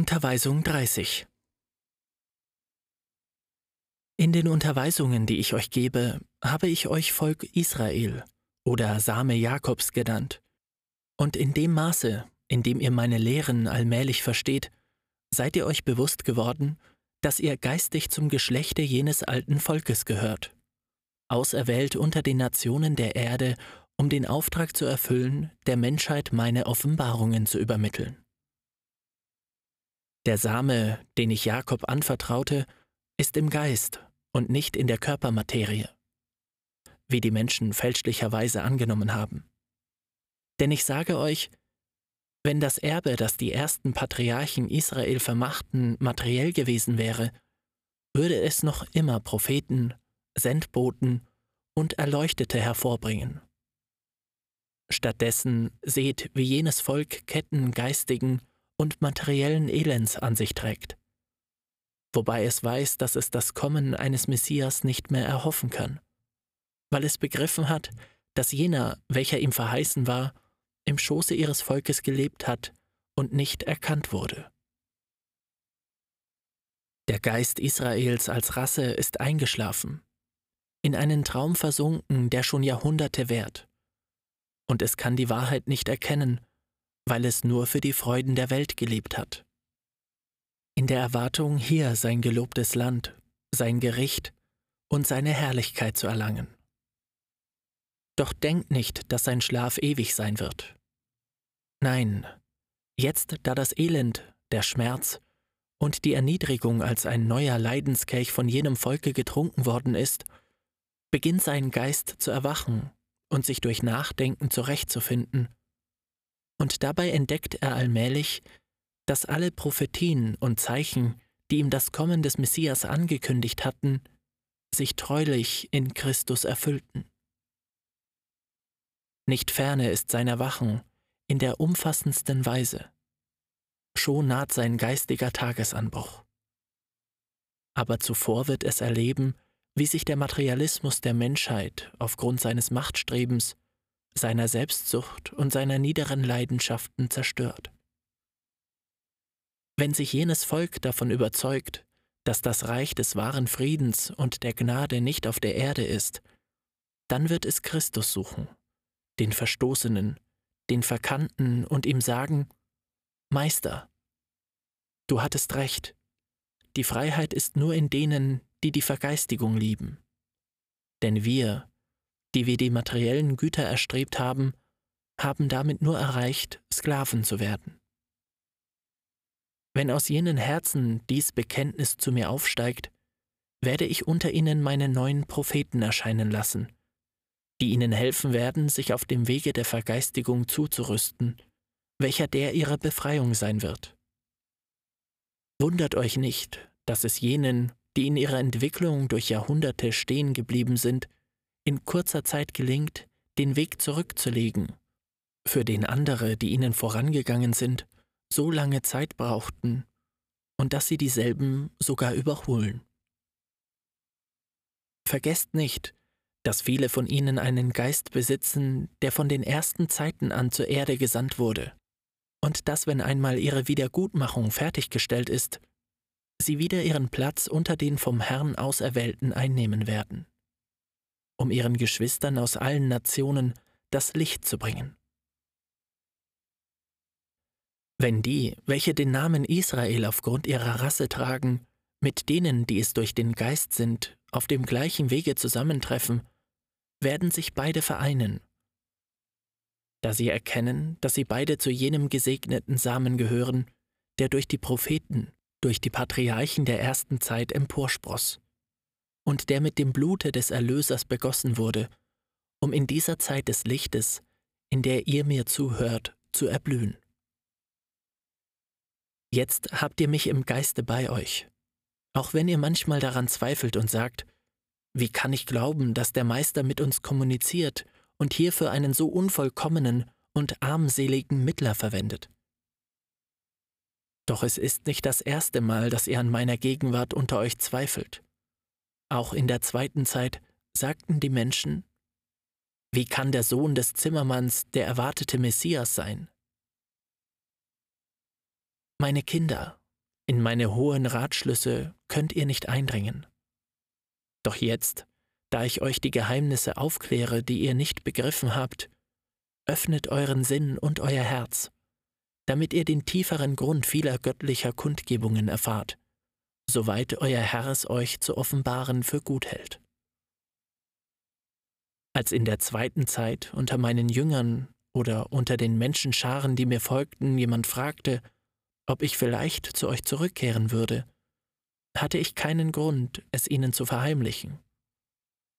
Unterweisung 30 In den Unterweisungen, die ich euch gebe, habe ich euch Volk Israel oder Same Jakobs genannt. Und in dem Maße, in dem ihr meine Lehren allmählich versteht, seid ihr euch bewusst geworden, dass ihr geistig zum Geschlechte jenes alten Volkes gehört, auserwählt unter den Nationen der Erde, um den Auftrag zu erfüllen, der Menschheit meine Offenbarungen zu übermitteln. Der Same, den ich Jakob anvertraute, ist im Geist und nicht in der Körpermaterie, wie die Menschen fälschlicherweise angenommen haben. Denn ich sage euch, wenn das Erbe, das die ersten Patriarchen Israel vermachten, materiell gewesen wäre, würde es noch immer Propheten, Sendboten und Erleuchtete hervorbringen. Stattdessen seht, wie jenes Volk Ketten geistigen und materiellen Elends an sich trägt, wobei es weiß, dass es das Kommen eines Messias nicht mehr erhoffen kann, weil es begriffen hat, dass jener, welcher ihm verheißen war, im Schoße ihres Volkes gelebt hat und nicht erkannt wurde. Der Geist Israels als Rasse ist eingeschlafen, in einen Traum versunken, der schon Jahrhunderte währt, und es kann die Wahrheit nicht erkennen, weil es nur für die Freuden der Welt gelebt hat. In der Erwartung, hier sein gelobtes Land, sein Gericht und seine Herrlichkeit zu erlangen. Doch denkt nicht, dass sein Schlaf ewig sein wird. Nein, jetzt, da das Elend, der Schmerz und die Erniedrigung als ein neuer Leidenskelch von jenem Volke getrunken worden ist, beginnt sein Geist zu erwachen und sich durch Nachdenken zurechtzufinden und dabei entdeckt er allmählich, dass alle Prophetien und Zeichen, die ihm das Kommen des Messias angekündigt hatten, sich treulich in Christus erfüllten. Nicht ferne ist sein Erwachen in der umfassendsten Weise. Schon naht sein geistiger Tagesanbruch. Aber zuvor wird es erleben, wie sich der Materialismus der Menschheit aufgrund seines Machtstrebens seiner Selbstsucht und seiner niederen Leidenschaften zerstört. Wenn sich jenes Volk davon überzeugt, dass das Reich des wahren Friedens und der Gnade nicht auf der Erde ist, dann wird es Christus suchen, den Verstoßenen, den Verkannten und ihm sagen, Meister, du hattest recht, die Freiheit ist nur in denen, die die Vergeistigung lieben. Denn wir, die wir die materiellen Güter erstrebt haben, haben damit nur erreicht, Sklaven zu werden. Wenn aus jenen Herzen dies Bekenntnis zu mir aufsteigt, werde ich unter ihnen meine neuen Propheten erscheinen lassen, die ihnen helfen werden, sich auf dem Wege der Vergeistigung zuzurüsten, welcher der ihrer Befreiung sein wird. Wundert euch nicht, dass es jenen, die in ihrer Entwicklung durch Jahrhunderte stehen geblieben sind, in kurzer Zeit gelingt, den Weg zurückzulegen, für den andere, die ihnen vorangegangen sind, so lange Zeit brauchten und dass sie dieselben sogar überholen. Vergesst nicht, dass viele von ihnen einen Geist besitzen, der von den ersten Zeiten an zur Erde gesandt wurde, und dass, wenn einmal ihre Wiedergutmachung fertiggestellt ist, sie wieder ihren Platz unter den vom Herrn Auserwählten einnehmen werden um ihren Geschwistern aus allen Nationen das Licht zu bringen. Wenn die, welche den Namen Israel aufgrund ihrer Rasse tragen, mit denen, die es durch den Geist sind, auf dem gleichen Wege zusammentreffen, werden sich beide vereinen, da sie erkennen, dass sie beide zu jenem gesegneten Samen gehören, der durch die Propheten, durch die Patriarchen der ersten Zeit emporspross und der mit dem Blute des Erlösers begossen wurde, um in dieser Zeit des Lichtes, in der ihr mir zuhört, zu erblühen. Jetzt habt ihr mich im Geiste bei euch, auch wenn ihr manchmal daran zweifelt und sagt, wie kann ich glauben, dass der Meister mit uns kommuniziert und hierfür einen so unvollkommenen und armseligen Mittler verwendet? Doch es ist nicht das erste Mal, dass ihr an meiner Gegenwart unter euch zweifelt. Auch in der zweiten Zeit sagten die Menschen, wie kann der Sohn des Zimmermanns der erwartete Messias sein? Meine Kinder, In meine hohen Ratschlüsse könnt ihr nicht eindringen. Doch jetzt, da ich euch die Geheimnisse aufkläre, die ihr nicht begriffen habt, öffnet euren Sinn und euer Herz, damit ihr den tieferen Grund vieler göttlicher Kundgebungen erfahrt, soweit euer Herr es euch zu offenbaren für gut hält. Als in der zweiten Zeit unter meinen Jüngern oder unter den Menschenscharen, die mir folgten, jemand fragte, ob ich vielleicht zu euch zurückkehren würde, hatte ich keinen Grund, es ihnen zu verheimlichen.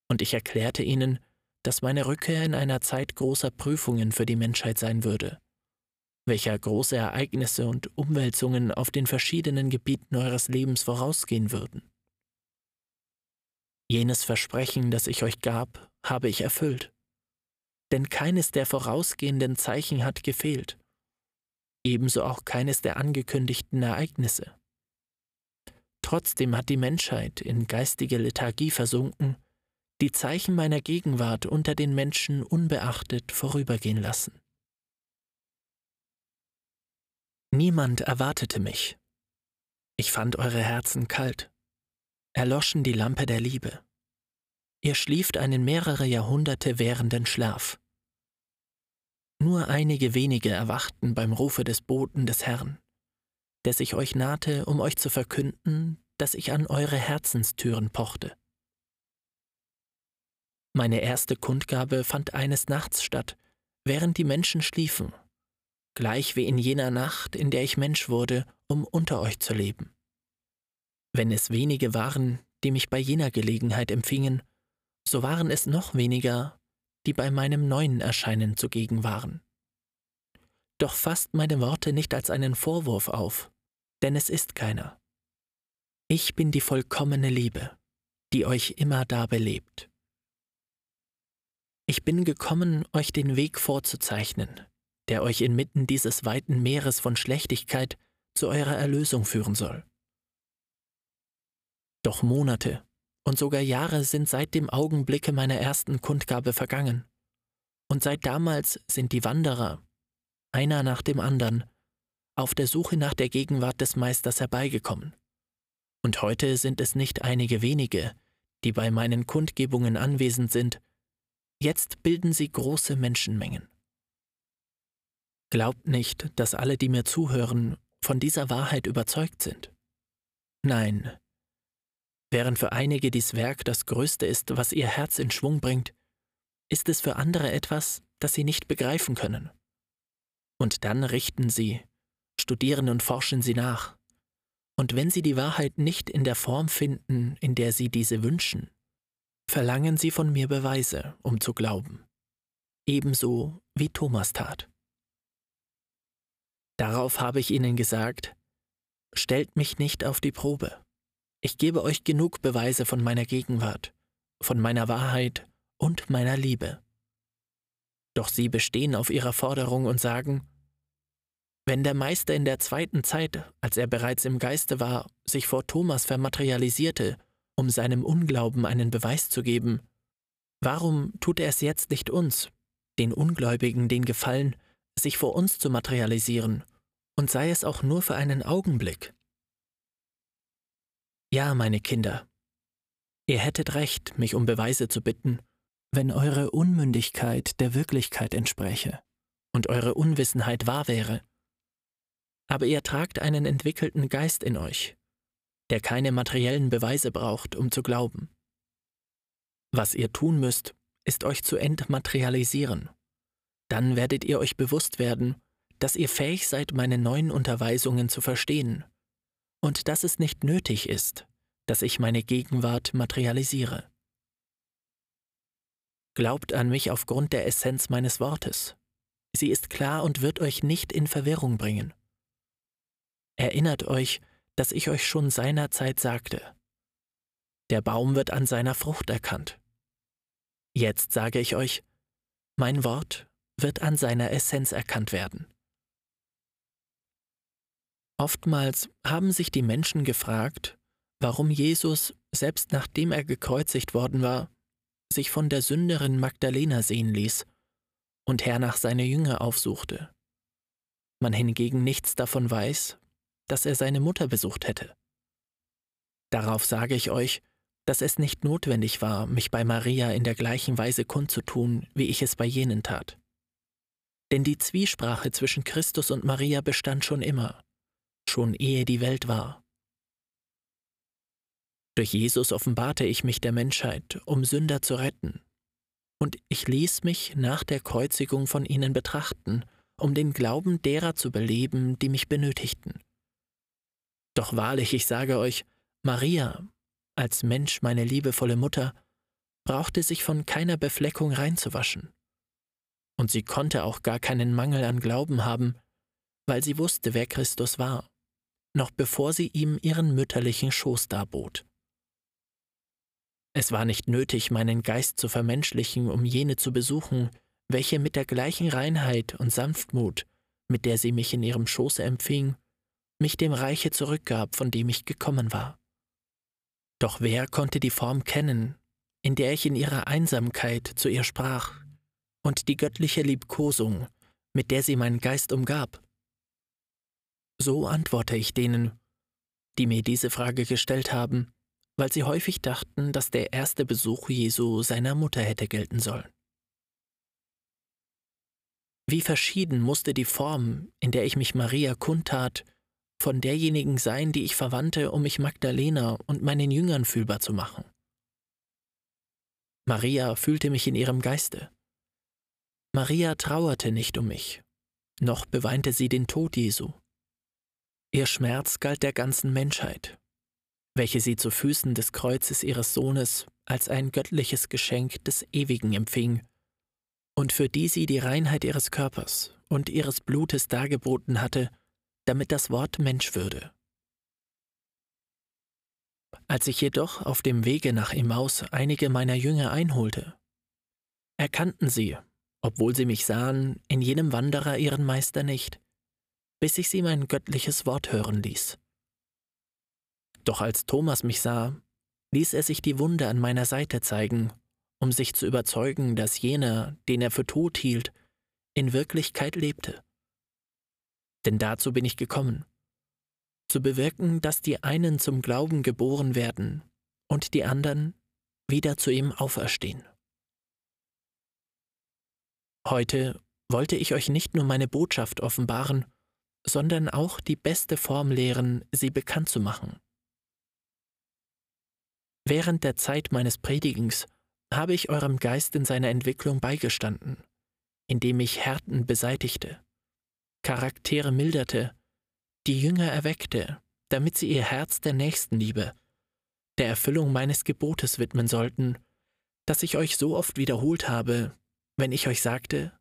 Und ich erklärte ihnen, dass meine Rückkehr in einer Zeit großer Prüfungen für die Menschheit sein würde, welcher große Ereignisse und Umwälzungen auf den verschiedenen Gebieten eures Lebens vorausgehen würden. Jenes Versprechen, das ich euch gab, habe ich erfüllt. Denn keines der vorausgehenden Zeichen hat gefehlt, ebenso auch keines der angekündigten Ereignisse. Trotzdem hat die Menschheit in geistige Lethargie versunken, die Zeichen meiner Gegenwart unter den Menschen unbeachtet vorübergehen lassen. Niemand erwartete mich. Ich fand eure Herzen kalt erloschen die Lampe der Liebe. Ihr schlieft einen mehrere Jahrhunderte währenden Schlaf. Nur einige wenige erwachten beim Rufe des Boten des Herrn, der sich euch nahte, um euch zu verkünden, dass ich an eure Herzenstüren pochte. Meine erste Kundgabe fand eines Nachts statt, während die Menschen schliefen, gleich wie in jener Nacht, in der ich Mensch wurde, um unter euch zu leben. Wenn es wenige waren, die mich bei jener Gelegenheit empfingen, so waren es noch weniger, die bei meinem neuen Erscheinen zugegen waren. Doch fasst meine Worte nicht als einen Vorwurf auf, denn es ist keiner. Ich bin die vollkommene Liebe, die euch immer da belebt. Ich bin gekommen, euch den Weg vorzuzeichnen, der euch inmitten dieses weiten Meeres von Schlechtigkeit zu eurer Erlösung führen soll. Doch Monate und sogar Jahre sind seit dem Augenblicke meiner ersten Kundgabe vergangen. Und seit damals sind die Wanderer, einer nach dem anderen, auf der Suche nach der Gegenwart des Meisters herbeigekommen. Und heute sind es nicht einige wenige, die bei meinen Kundgebungen anwesend sind, jetzt bilden sie große Menschenmengen. Glaubt nicht, dass alle, die mir zuhören, von dieser Wahrheit überzeugt sind. Nein, Während für einige dies Werk das Größte ist, was ihr Herz in Schwung bringt, ist es für andere etwas, das sie nicht begreifen können. Und dann richten sie, studieren und forschen sie nach. Und wenn sie die Wahrheit nicht in der Form finden, in der sie diese wünschen, verlangen sie von mir Beweise, um zu glauben. Ebenso wie Thomas tat. Darauf habe ich ihnen gesagt, stellt mich nicht auf die Probe. Ich gebe euch genug Beweise von meiner Gegenwart, von meiner Wahrheit und meiner Liebe. Doch sie bestehen auf ihrer Forderung und sagen, wenn der Meister in der zweiten Zeit, als er bereits im Geiste war, sich vor Thomas vermaterialisierte, um seinem Unglauben einen Beweis zu geben, warum tut er es jetzt nicht uns, den Ungläubigen, den Gefallen, sich vor uns zu materialisieren, und sei es auch nur für einen Augenblick? Ja, meine Kinder, ihr hättet recht, mich um Beweise zu bitten, wenn eure Unmündigkeit der Wirklichkeit entspräche und eure Unwissenheit wahr wäre. Aber ihr tragt einen entwickelten Geist in euch, der keine materiellen Beweise braucht, um zu glauben. Was ihr tun müsst, ist euch zu entmaterialisieren. Dann werdet ihr euch bewusst werden, dass ihr fähig seid, meine neuen Unterweisungen zu verstehen und dass es nicht nötig ist, dass ich meine Gegenwart materialisiere. Glaubt an mich aufgrund der Essenz meines Wortes. Sie ist klar und wird euch nicht in Verwirrung bringen. Erinnert euch, dass ich euch schon seinerzeit sagte. Der Baum wird an seiner Frucht erkannt. Jetzt sage ich euch, mein Wort wird an seiner Essenz erkannt werden. Oftmals haben sich die Menschen gefragt, warum Jesus, selbst nachdem er gekreuzigt worden war, sich von der Sünderin Magdalena sehen ließ und hernach seine Jünger aufsuchte. Man hingegen nichts davon weiß, dass er seine Mutter besucht hätte. Darauf sage ich euch, dass es nicht notwendig war, mich bei Maria in der gleichen Weise kundzutun, wie ich es bei jenen tat. Denn die Zwiesprache zwischen Christus und Maria bestand schon immer, schon ehe die Welt war. Durch Jesus offenbarte ich mich der Menschheit, um Sünder zu retten, und ich ließ mich nach der Kreuzigung von ihnen betrachten, um den Glauben derer zu beleben, die mich benötigten. Doch wahrlich, ich sage euch, Maria, als Mensch meine liebevolle Mutter, brauchte sich von keiner Befleckung reinzuwaschen. Und sie konnte auch gar keinen Mangel an Glauben haben, weil sie wusste, wer Christus war, noch bevor sie ihm ihren mütterlichen Schoß darbot. Es war nicht nötig, meinen Geist zu vermenschlichen, um jene zu besuchen, welche mit der gleichen Reinheit und Sanftmut, mit der sie mich in ihrem Schoße empfing, mich dem Reiche zurückgab, von dem ich gekommen war. Doch wer konnte die Form kennen, in der ich in ihrer Einsamkeit zu ihr sprach, und die göttliche Liebkosung, mit der sie meinen Geist umgab? So antworte ich denen, die mir diese Frage gestellt haben, weil sie häufig dachten, dass der erste Besuch Jesu seiner Mutter hätte gelten sollen. Wie verschieden musste die Form, in der ich mich Maria kundtat, von derjenigen sein, die ich verwandte, um mich Magdalena und meinen Jüngern fühlbar zu machen. Maria fühlte mich in ihrem Geiste. Maria trauerte nicht um mich, noch beweinte sie den Tod Jesu. Ihr Schmerz galt der ganzen Menschheit, welche sie zu Füßen des Kreuzes ihres Sohnes als ein göttliches Geschenk des Ewigen empfing, und für die sie die Reinheit ihres Körpers und ihres Blutes dargeboten hatte, damit das Wort Mensch würde. Als ich jedoch auf dem Wege nach Emmaus einige meiner Jünger einholte, erkannten sie, obwohl sie mich sahen, in jenem Wanderer ihren Meister nicht, bis ich sie mein göttliches Wort hören ließ. Doch als Thomas mich sah, ließ er sich die Wunde an meiner Seite zeigen, um sich zu überzeugen, dass jener, den er für tot hielt, in Wirklichkeit lebte. Denn dazu bin ich gekommen, zu bewirken, dass die einen zum Glauben geboren werden und die anderen wieder zu ihm auferstehen. Heute wollte ich euch nicht nur meine Botschaft offenbaren, sondern auch die beste Form lehren, sie bekannt zu machen. Während der Zeit meines Predigens habe ich eurem Geist in seiner Entwicklung beigestanden, indem ich Härten beseitigte, Charaktere milderte, die Jünger erweckte, damit sie ihr Herz der Nächstenliebe, der Erfüllung meines Gebotes widmen sollten, das ich euch so oft wiederholt habe, wenn ich euch sagte,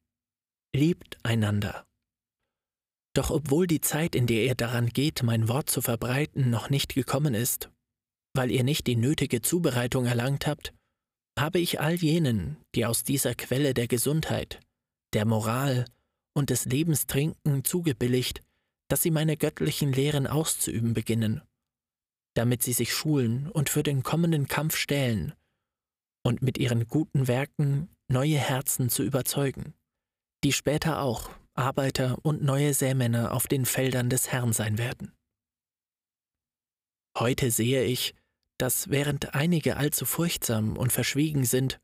liebt einander. Doch obwohl die Zeit, in der ihr daran geht, mein Wort zu verbreiten, noch nicht gekommen ist, weil ihr nicht die nötige Zubereitung erlangt habt, habe ich all jenen, die aus dieser Quelle der Gesundheit, der Moral und des Lebens trinken, zugebilligt, dass sie meine göttlichen Lehren auszuüben beginnen, damit sie sich schulen und für den kommenden Kampf stählen und mit ihren guten Werken neue Herzen zu überzeugen, die später auch Arbeiter und neue Sämänner auf den Feldern des Herrn sein werden. Heute sehe ich, dass während einige allzu furchtsam und verschwiegen sind,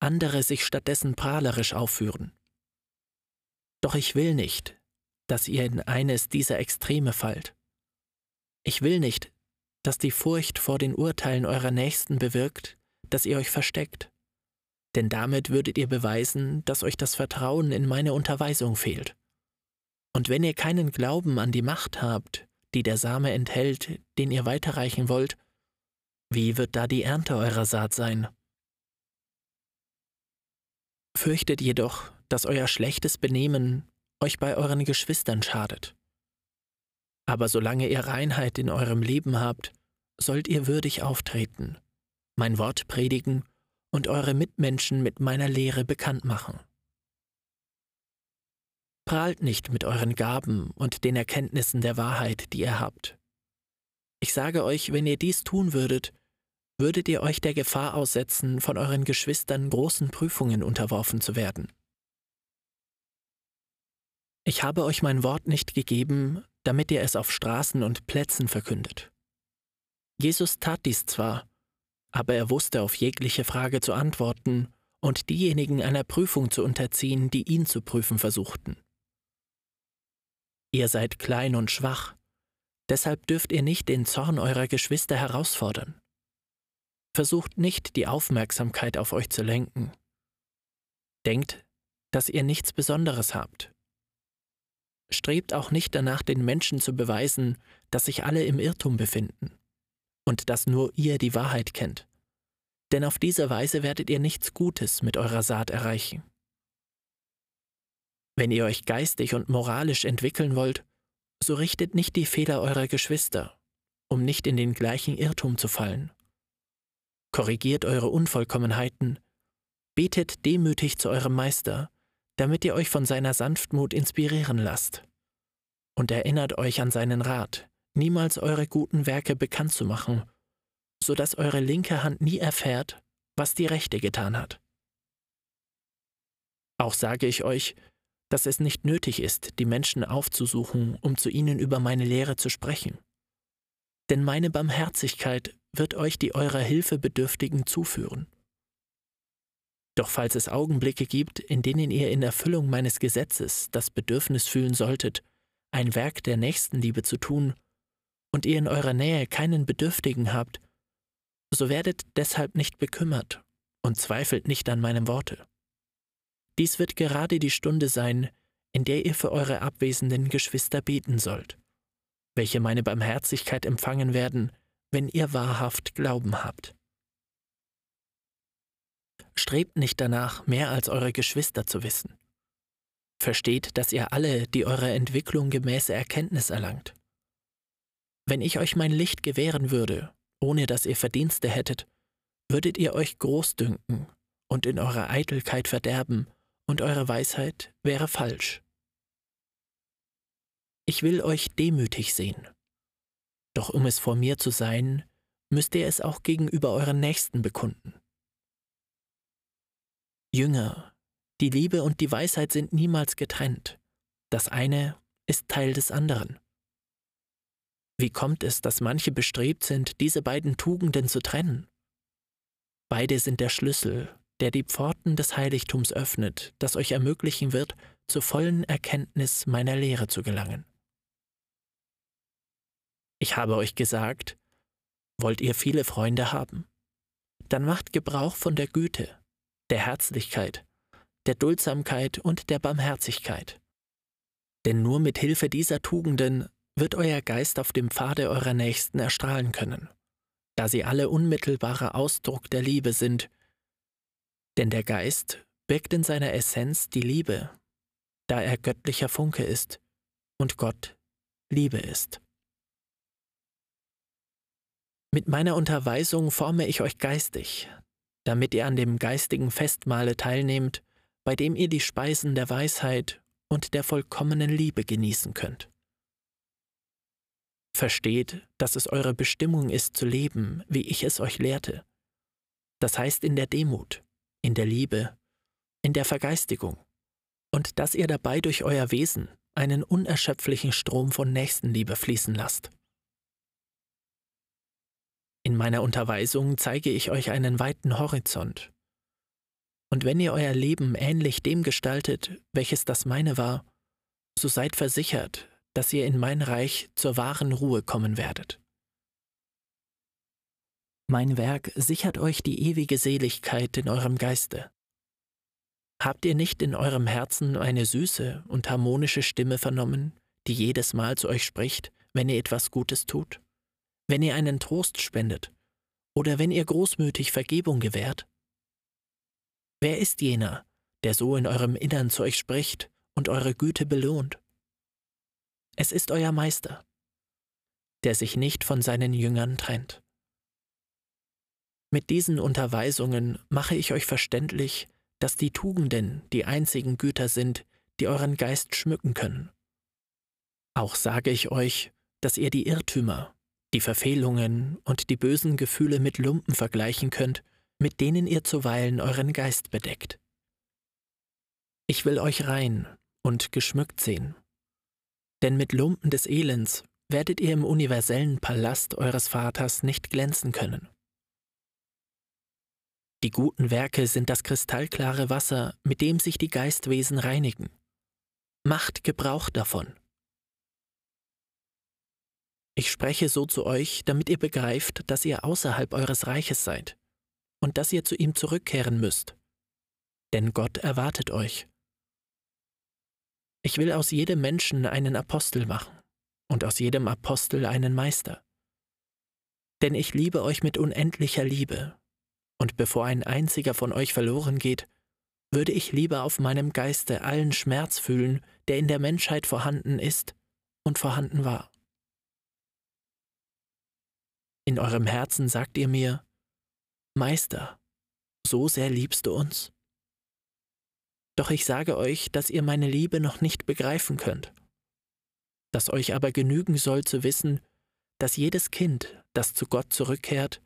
andere sich stattdessen prahlerisch aufführen. Doch ich will nicht, dass ihr in eines dieser Extreme fallt. Ich will nicht, dass die Furcht vor den Urteilen eurer Nächsten bewirkt, dass ihr euch versteckt, denn damit würdet ihr beweisen, dass euch das Vertrauen in meine Unterweisung fehlt. Und wenn ihr keinen Glauben an die Macht habt, die der Same enthält, den ihr weiterreichen wollt, wie wird da die Ernte eurer Saat sein? Fürchtet jedoch, dass euer schlechtes Benehmen euch bei euren Geschwistern schadet. Aber solange ihr Reinheit in eurem Leben habt, sollt ihr würdig auftreten, mein Wort predigen und eure Mitmenschen mit meiner Lehre bekannt machen. Prahlt nicht mit euren Gaben und den Erkenntnissen der Wahrheit, die ihr habt. Ich sage euch, wenn ihr dies tun würdet, würdet ihr euch der Gefahr aussetzen, von euren Geschwistern großen Prüfungen unterworfen zu werden. Ich habe euch mein Wort nicht gegeben, damit ihr es auf Straßen und Plätzen verkündet. Jesus tat dies zwar, aber er wusste auf jegliche Frage zu antworten und diejenigen einer Prüfung zu unterziehen, die ihn zu prüfen versuchten. Ihr seid klein und schwach, deshalb dürft ihr nicht den Zorn eurer Geschwister herausfordern. Versucht nicht, die Aufmerksamkeit auf euch zu lenken. Denkt, dass ihr nichts Besonderes habt. Strebt auch nicht danach, den Menschen zu beweisen, dass sich alle im Irrtum befinden und dass nur ihr die Wahrheit kennt. Denn auf diese Weise werdet ihr nichts Gutes mit eurer Saat erreichen. Wenn ihr euch geistig und moralisch entwickeln wollt, so richtet nicht die Fehler eurer Geschwister, um nicht in den gleichen Irrtum zu fallen. Korrigiert eure Unvollkommenheiten, betet demütig zu eurem Meister, damit ihr euch von seiner Sanftmut inspirieren lasst. Und erinnert euch an seinen Rat, niemals eure guten Werke bekannt zu machen, so dass eure linke Hand nie erfährt, was die rechte getan hat. Auch sage ich euch, dass es nicht nötig ist, die Menschen aufzusuchen, um zu ihnen über meine Lehre zu sprechen. Denn meine Barmherzigkeit wird euch die eurer Hilfe Bedürftigen zuführen. Doch falls es Augenblicke gibt, in denen ihr in Erfüllung meines Gesetzes das Bedürfnis fühlen solltet, ein Werk der Nächstenliebe zu tun, und ihr in eurer Nähe keinen Bedürftigen habt, so werdet deshalb nicht bekümmert und zweifelt nicht an meinem Worte. Dies wird gerade die Stunde sein, in der ihr für eure abwesenden Geschwister beten sollt, welche meine Barmherzigkeit empfangen werden, wenn ihr wahrhaft Glauben habt. Strebt nicht danach, mehr als eure Geschwister zu wissen. Versteht, dass ihr alle die eurer Entwicklung gemäße Erkenntnis erlangt. Wenn ich euch mein Licht gewähren würde, ohne dass ihr Verdienste hättet, würdet ihr euch groß dünken und in eurer Eitelkeit verderben, und eure Weisheit wäre falsch. Ich will euch demütig sehen. Doch um es vor mir zu sein, müsst ihr es auch gegenüber euren Nächsten bekunden. Jünger, die Liebe und die Weisheit sind niemals getrennt. Das eine ist Teil des anderen. Wie kommt es, dass manche bestrebt sind, diese beiden Tugenden zu trennen? Beide sind der Schlüssel, der die Pforten des Heiligtums öffnet, das euch ermöglichen wird, zur vollen Erkenntnis meiner Lehre zu gelangen. Ich habe euch gesagt, wollt ihr viele Freunde haben? Dann macht Gebrauch von der Güte, der Herzlichkeit, der Duldsamkeit und der Barmherzigkeit. Denn nur mit Hilfe dieser Tugenden wird euer Geist auf dem Pfade eurer Nächsten erstrahlen können, da sie alle unmittelbarer Ausdruck der Liebe sind. Denn der Geist birgt in seiner Essenz die Liebe, da er göttlicher Funke ist und Gott Liebe ist. Mit meiner Unterweisung forme ich euch geistig, damit ihr an dem geistigen Festmahle teilnehmt, bei dem ihr die Speisen der Weisheit und der vollkommenen Liebe genießen könnt. Versteht, dass es eure Bestimmung ist zu leben, wie ich es euch lehrte. Das heißt in der Demut, in der Liebe, in der Vergeistigung, und dass ihr dabei durch euer Wesen einen unerschöpflichen Strom von Nächstenliebe fließen lasst. In meiner Unterweisung zeige ich euch einen weiten Horizont. Und wenn ihr euer Leben ähnlich dem gestaltet, welches das meine war, so seid versichert, dass ihr in mein Reich zur wahren Ruhe kommen werdet. Mein Werk sichert euch die ewige Seligkeit in eurem Geiste. Habt ihr nicht in eurem Herzen eine süße und harmonische Stimme vernommen, die jedes Mal zu euch spricht, wenn ihr etwas Gutes tut? wenn ihr einen Trost spendet oder wenn ihr großmütig Vergebung gewährt? Wer ist jener, der so in eurem Innern zu euch spricht und eure Güte belohnt? Es ist euer Meister, der sich nicht von seinen Jüngern trennt. Mit diesen Unterweisungen mache ich euch verständlich, dass die Tugenden die einzigen Güter sind, die euren Geist schmücken können. Auch sage ich euch, dass ihr die Irrtümer, die Verfehlungen und die bösen Gefühle mit Lumpen vergleichen könnt, mit denen ihr zuweilen euren Geist bedeckt. Ich will euch rein und geschmückt sehen. Denn mit Lumpen des Elends werdet ihr im universellen Palast eures Vaters nicht glänzen können. Die guten Werke sind das kristallklare Wasser, mit dem sich die Geistwesen reinigen. Macht Gebrauch davon. Ich spreche so zu euch, damit ihr begreift, dass ihr außerhalb eures Reiches seid und dass ihr zu ihm zurückkehren müsst. Denn Gott erwartet euch. Ich will aus jedem Menschen einen Apostel machen und aus jedem Apostel einen Meister. Denn ich liebe euch mit unendlicher Liebe, und bevor ein einziger von euch verloren geht, würde ich lieber auf meinem Geiste allen Schmerz fühlen, der in der Menschheit vorhanden ist und vorhanden war. In eurem Herzen sagt ihr mir, Meister, so sehr liebst du uns? Doch ich sage euch, dass ihr meine Liebe noch nicht begreifen könnt, dass euch aber genügen soll zu wissen, dass jedes Kind, das zu Gott zurückkehrt,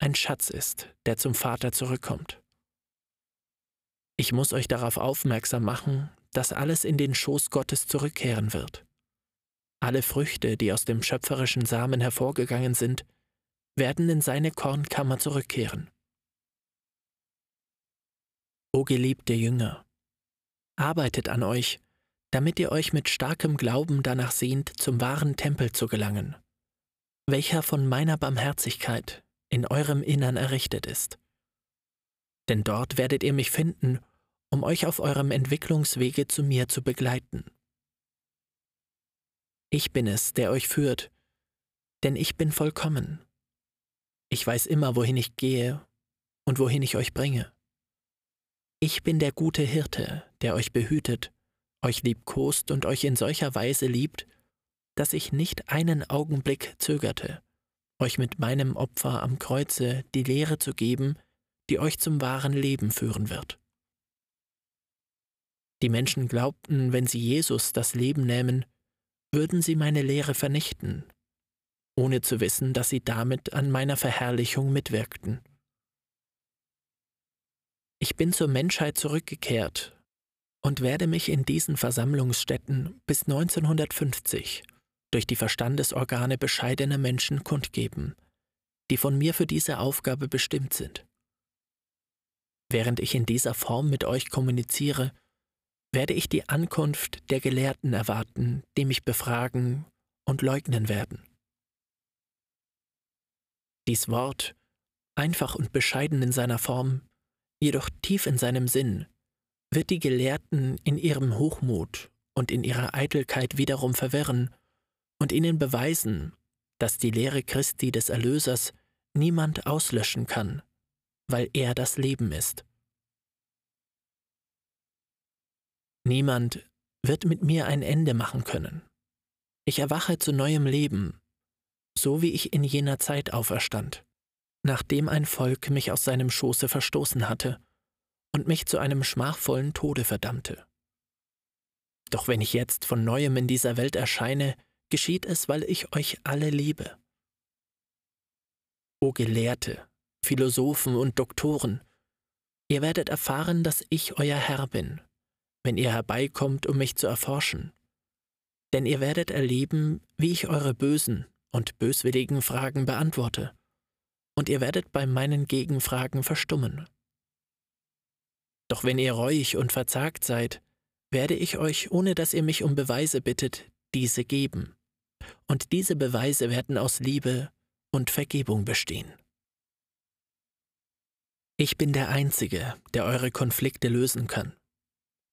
ein Schatz ist, der zum Vater zurückkommt. Ich muss euch darauf aufmerksam machen, dass alles in den Schoß Gottes zurückkehren wird. Alle Früchte, die aus dem schöpferischen Samen hervorgegangen sind, werden in seine Kornkammer zurückkehren. O geliebte Jünger, arbeitet an euch, damit ihr euch mit starkem Glauben danach sehnt, zum wahren Tempel zu gelangen, welcher von meiner Barmherzigkeit in eurem Innern errichtet ist. Denn dort werdet ihr mich finden, um euch auf eurem Entwicklungswege zu mir zu begleiten. Ich bin es, der euch führt, denn ich bin vollkommen ich weiß immer, wohin ich gehe und wohin ich euch bringe. Ich bin der gute Hirte, der euch behütet, euch liebkost und euch in solcher Weise liebt, dass ich nicht einen Augenblick zögerte, euch mit meinem Opfer am Kreuze die Lehre zu geben, die euch zum wahren Leben führen wird. Die Menschen glaubten, wenn sie Jesus das Leben nähmen, würden sie meine Lehre vernichten ohne zu wissen, dass sie damit an meiner Verherrlichung mitwirkten. Ich bin zur Menschheit zurückgekehrt und werde mich in diesen Versammlungsstätten bis 1950 durch die Verstandesorgane bescheidener Menschen kundgeben, die von mir für diese Aufgabe bestimmt sind. Während ich in dieser Form mit euch kommuniziere, werde ich die Ankunft der Gelehrten erwarten, die mich befragen und leugnen werden. Dies Wort, einfach und bescheiden in seiner Form, jedoch tief in seinem Sinn, wird die Gelehrten in ihrem Hochmut und in ihrer Eitelkeit wiederum verwirren und ihnen beweisen, dass die Lehre Christi des Erlösers niemand auslöschen kann, weil er das Leben ist. Niemand wird mit mir ein Ende machen können. Ich erwache zu neuem Leben so wie ich in jener Zeit auferstand, nachdem ein Volk mich aus seinem Schoße verstoßen hatte und mich zu einem schmachvollen Tode verdammte. Doch wenn ich jetzt von neuem in dieser Welt erscheine, geschieht es, weil ich euch alle liebe. O Gelehrte, Philosophen und Doktoren, ihr werdet erfahren, dass ich euer Herr bin, wenn ihr herbeikommt, um mich zu erforschen. Denn ihr werdet erleben, wie ich eure bösen und böswilligen Fragen beantworte, und ihr werdet bei meinen Gegenfragen verstummen. Doch wenn ihr reuig und verzagt seid, werde ich euch, ohne dass ihr mich um Beweise bittet, diese geben, und diese Beweise werden aus Liebe und Vergebung bestehen. Ich bin der Einzige, der eure Konflikte lösen kann,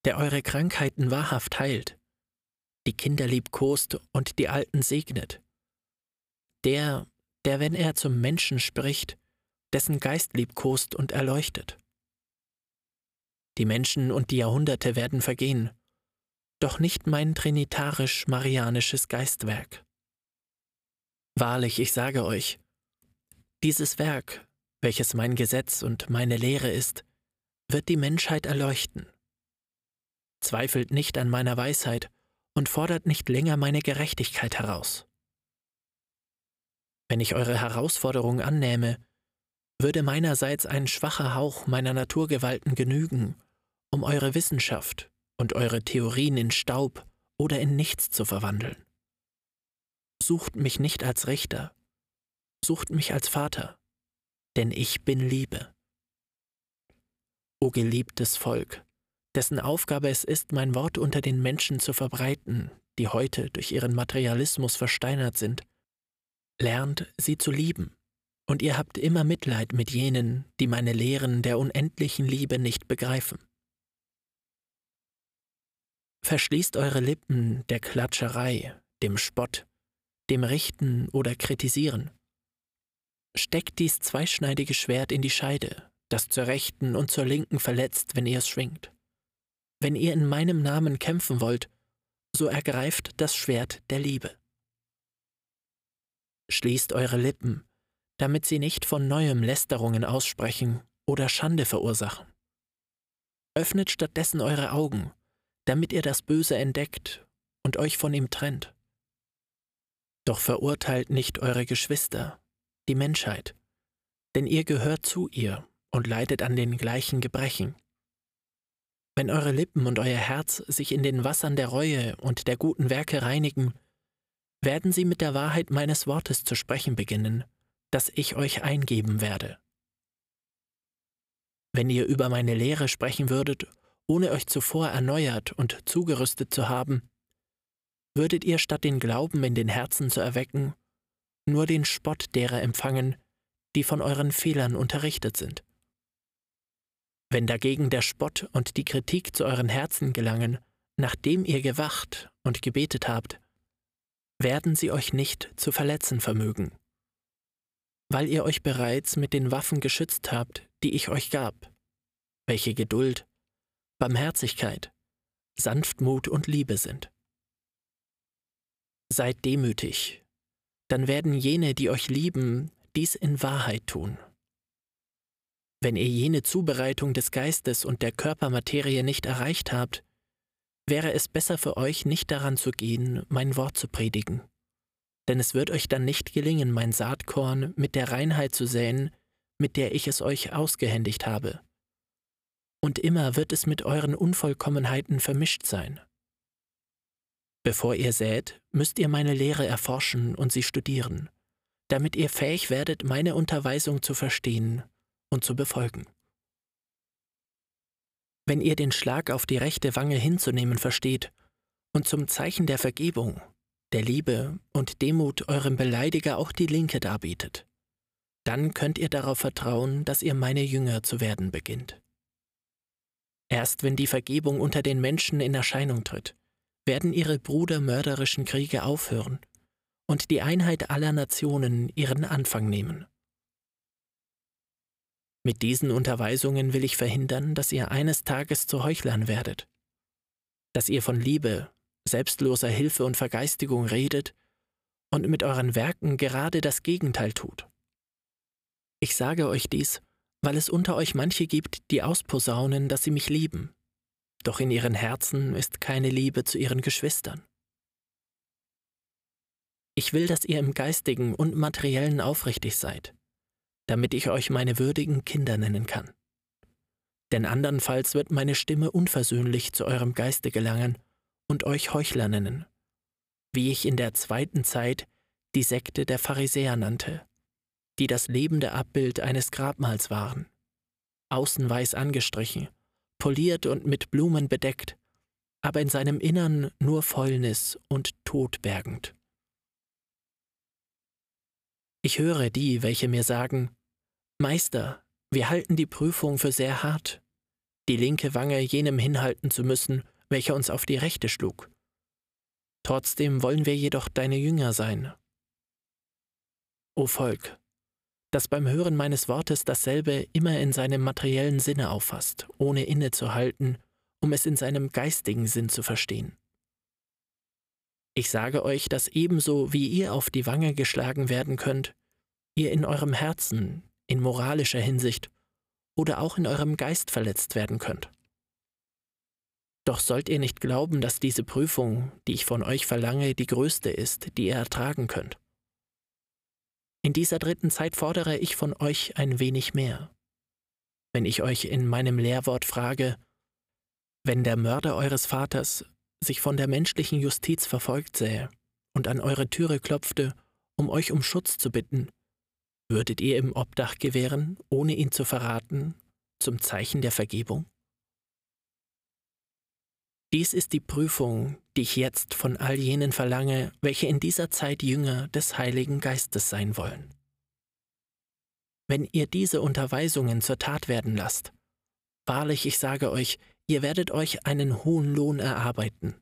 der eure Krankheiten wahrhaft heilt, die Kinder liebkost und die Alten segnet, der, der, wenn er zum Menschen spricht, dessen Geist liebkost und erleuchtet. Die Menschen und die Jahrhunderte werden vergehen, doch nicht mein trinitarisch-marianisches Geistwerk. Wahrlich, ich sage euch, dieses Werk, welches mein Gesetz und meine Lehre ist, wird die Menschheit erleuchten. Zweifelt nicht an meiner Weisheit und fordert nicht länger meine Gerechtigkeit heraus. Wenn ich eure Herausforderung annähme, würde meinerseits ein schwacher Hauch meiner Naturgewalten genügen, um eure Wissenschaft und eure Theorien in Staub oder in nichts zu verwandeln. Sucht mich nicht als Richter, sucht mich als Vater, denn ich bin Liebe. O geliebtes Volk, dessen Aufgabe es ist, mein Wort unter den Menschen zu verbreiten, die heute durch ihren Materialismus versteinert sind, lernt sie zu lieben, und ihr habt immer Mitleid mit jenen, die meine Lehren der unendlichen Liebe nicht begreifen. Verschließt eure Lippen der Klatscherei, dem Spott, dem Richten oder Kritisieren. Steckt dies zweischneidige Schwert in die Scheide, das zur rechten und zur linken verletzt, wenn ihr es schwingt. Wenn ihr in meinem Namen kämpfen wollt, so ergreift das Schwert der Liebe. Schließt eure Lippen, damit sie nicht von neuem Lästerungen aussprechen oder Schande verursachen. Öffnet stattdessen eure Augen, damit ihr das Böse entdeckt und euch von ihm trennt. Doch verurteilt nicht eure Geschwister, die Menschheit, denn ihr gehört zu ihr und leidet an den gleichen Gebrechen. Wenn eure Lippen und euer Herz sich in den Wassern der Reue und der guten Werke reinigen, werden sie mit der Wahrheit meines Wortes zu sprechen beginnen, das ich euch eingeben werde. Wenn ihr über meine Lehre sprechen würdet, ohne euch zuvor erneuert und zugerüstet zu haben, würdet ihr statt den Glauben in den Herzen zu erwecken, nur den Spott derer empfangen, die von euren Fehlern unterrichtet sind. Wenn dagegen der Spott und die Kritik zu euren Herzen gelangen, nachdem ihr gewacht und gebetet habt, werden sie euch nicht zu verletzen vermögen, weil ihr euch bereits mit den Waffen geschützt habt, die ich euch gab, welche Geduld, Barmherzigkeit, Sanftmut und Liebe sind. Seid demütig, dann werden jene, die euch lieben, dies in Wahrheit tun. Wenn ihr jene Zubereitung des Geistes und der Körpermaterie nicht erreicht habt, wäre es besser für euch, nicht daran zu gehen, mein Wort zu predigen. Denn es wird euch dann nicht gelingen, mein Saatkorn mit der Reinheit zu säen, mit der ich es euch ausgehändigt habe. Und immer wird es mit euren Unvollkommenheiten vermischt sein. Bevor ihr sät, müsst ihr meine Lehre erforschen und sie studieren, damit ihr fähig werdet, meine Unterweisung zu verstehen und zu befolgen. Wenn ihr den Schlag auf die rechte Wange hinzunehmen versteht und zum Zeichen der Vergebung, der Liebe und Demut eurem Beleidiger auch die linke darbietet, dann könnt ihr darauf vertrauen, dass ihr meine Jünger zu werden beginnt. Erst wenn die Vergebung unter den Menschen in Erscheinung tritt, werden ihre brudermörderischen Kriege aufhören und die Einheit aller Nationen ihren Anfang nehmen. Mit diesen Unterweisungen will ich verhindern, dass ihr eines Tages zu Heuchlern werdet, dass ihr von Liebe, selbstloser Hilfe und Vergeistigung redet und mit euren Werken gerade das Gegenteil tut. Ich sage euch dies, weil es unter euch manche gibt, die ausposaunen, dass sie mich lieben, doch in ihren Herzen ist keine Liebe zu ihren Geschwistern. Ich will, dass ihr im geistigen und materiellen aufrichtig seid, damit ich euch meine würdigen Kinder nennen kann. Denn andernfalls wird meine Stimme unversöhnlich zu eurem Geiste gelangen und euch Heuchler nennen, wie ich in der zweiten Zeit die Sekte der Pharisäer nannte, die das lebende Abbild eines Grabmals waren, außen weiß angestrichen, poliert und mit Blumen bedeckt, aber in seinem Innern nur Fäulnis und Tod bergend. Ich höre die, welche mir sagen, Meister, wir halten die Prüfung für sehr hart, die linke Wange jenem hinhalten zu müssen, welcher uns auf die rechte schlug. Trotzdem wollen wir jedoch deine Jünger sein. O Volk, das beim Hören meines Wortes dasselbe immer in seinem materiellen Sinne auffasst, ohne innezuhalten, um es in seinem geistigen Sinn zu verstehen. Ich sage euch, dass ebenso wie ihr auf die Wange geschlagen werden könnt, ihr in eurem Herzen, in moralischer Hinsicht oder auch in eurem Geist verletzt werden könnt. Doch sollt ihr nicht glauben, dass diese Prüfung, die ich von euch verlange, die größte ist, die ihr ertragen könnt. In dieser dritten Zeit fordere ich von euch ein wenig mehr. Wenn ich euch in meinem Lehrwort frage, wenn der Mörder eures Vaters sich von der menschlichen Justiz verfolgt sähe und an eure Türe klopfte, um euch um Schutz zu bitten, würdet ihr ihm Obdach gewähren, ohne ihn zu verraten, zum Zeichen der Vergebung? Dies ist die Prüfung, die ich jetzt von all jenen verlange, welche in dieser Zeit Jünger des Heiligen Geistes sein wollen. Wenn ihr diese Unterweisungen zur Tat werden lasst, wahrlich ich sage euch, ihr werdet euch einen hohen Lohn erarbeiten.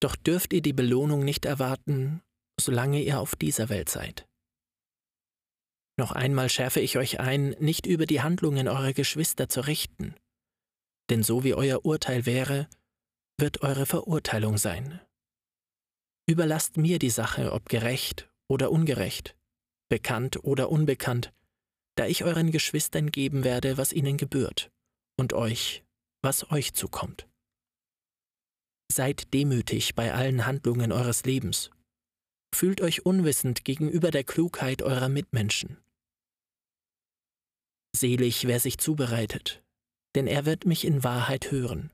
Doch dürft ihr die Belohnung nicht erwarten, solange ihr auf dieser Welt seid. Noch einmal schärfe ich euch ein, nicht über die Handlungen eurer Geschwister zu richten, denn so wie euer Urteil wäre, wird eure Verurteilung sein. Überlasst mir die Sache, ob gerecht oder ungerecht, bekannt oder unbekannt, da ich euren Geschwistern geben werde, was ihnen gebührt, und euch, was euch zukommt. Seid demütig bei allen Handlungen eures Lebens. Fühlt euch unwissend gegenüber der Klugheit eurer Mitmenschen. Selig, wer sich zubereitet, denn er wird mich in Wahrheit hören.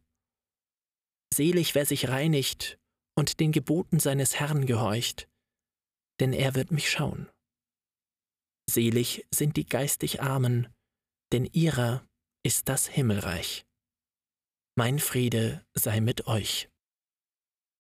Selig, wer sich reinigt und den Geboten seines Herrn gehorcht, denn er wird mich schauen. Selig sind die geistig Armen, denn ihrer ist das Himmelreich. Mein Friede sei mit euch.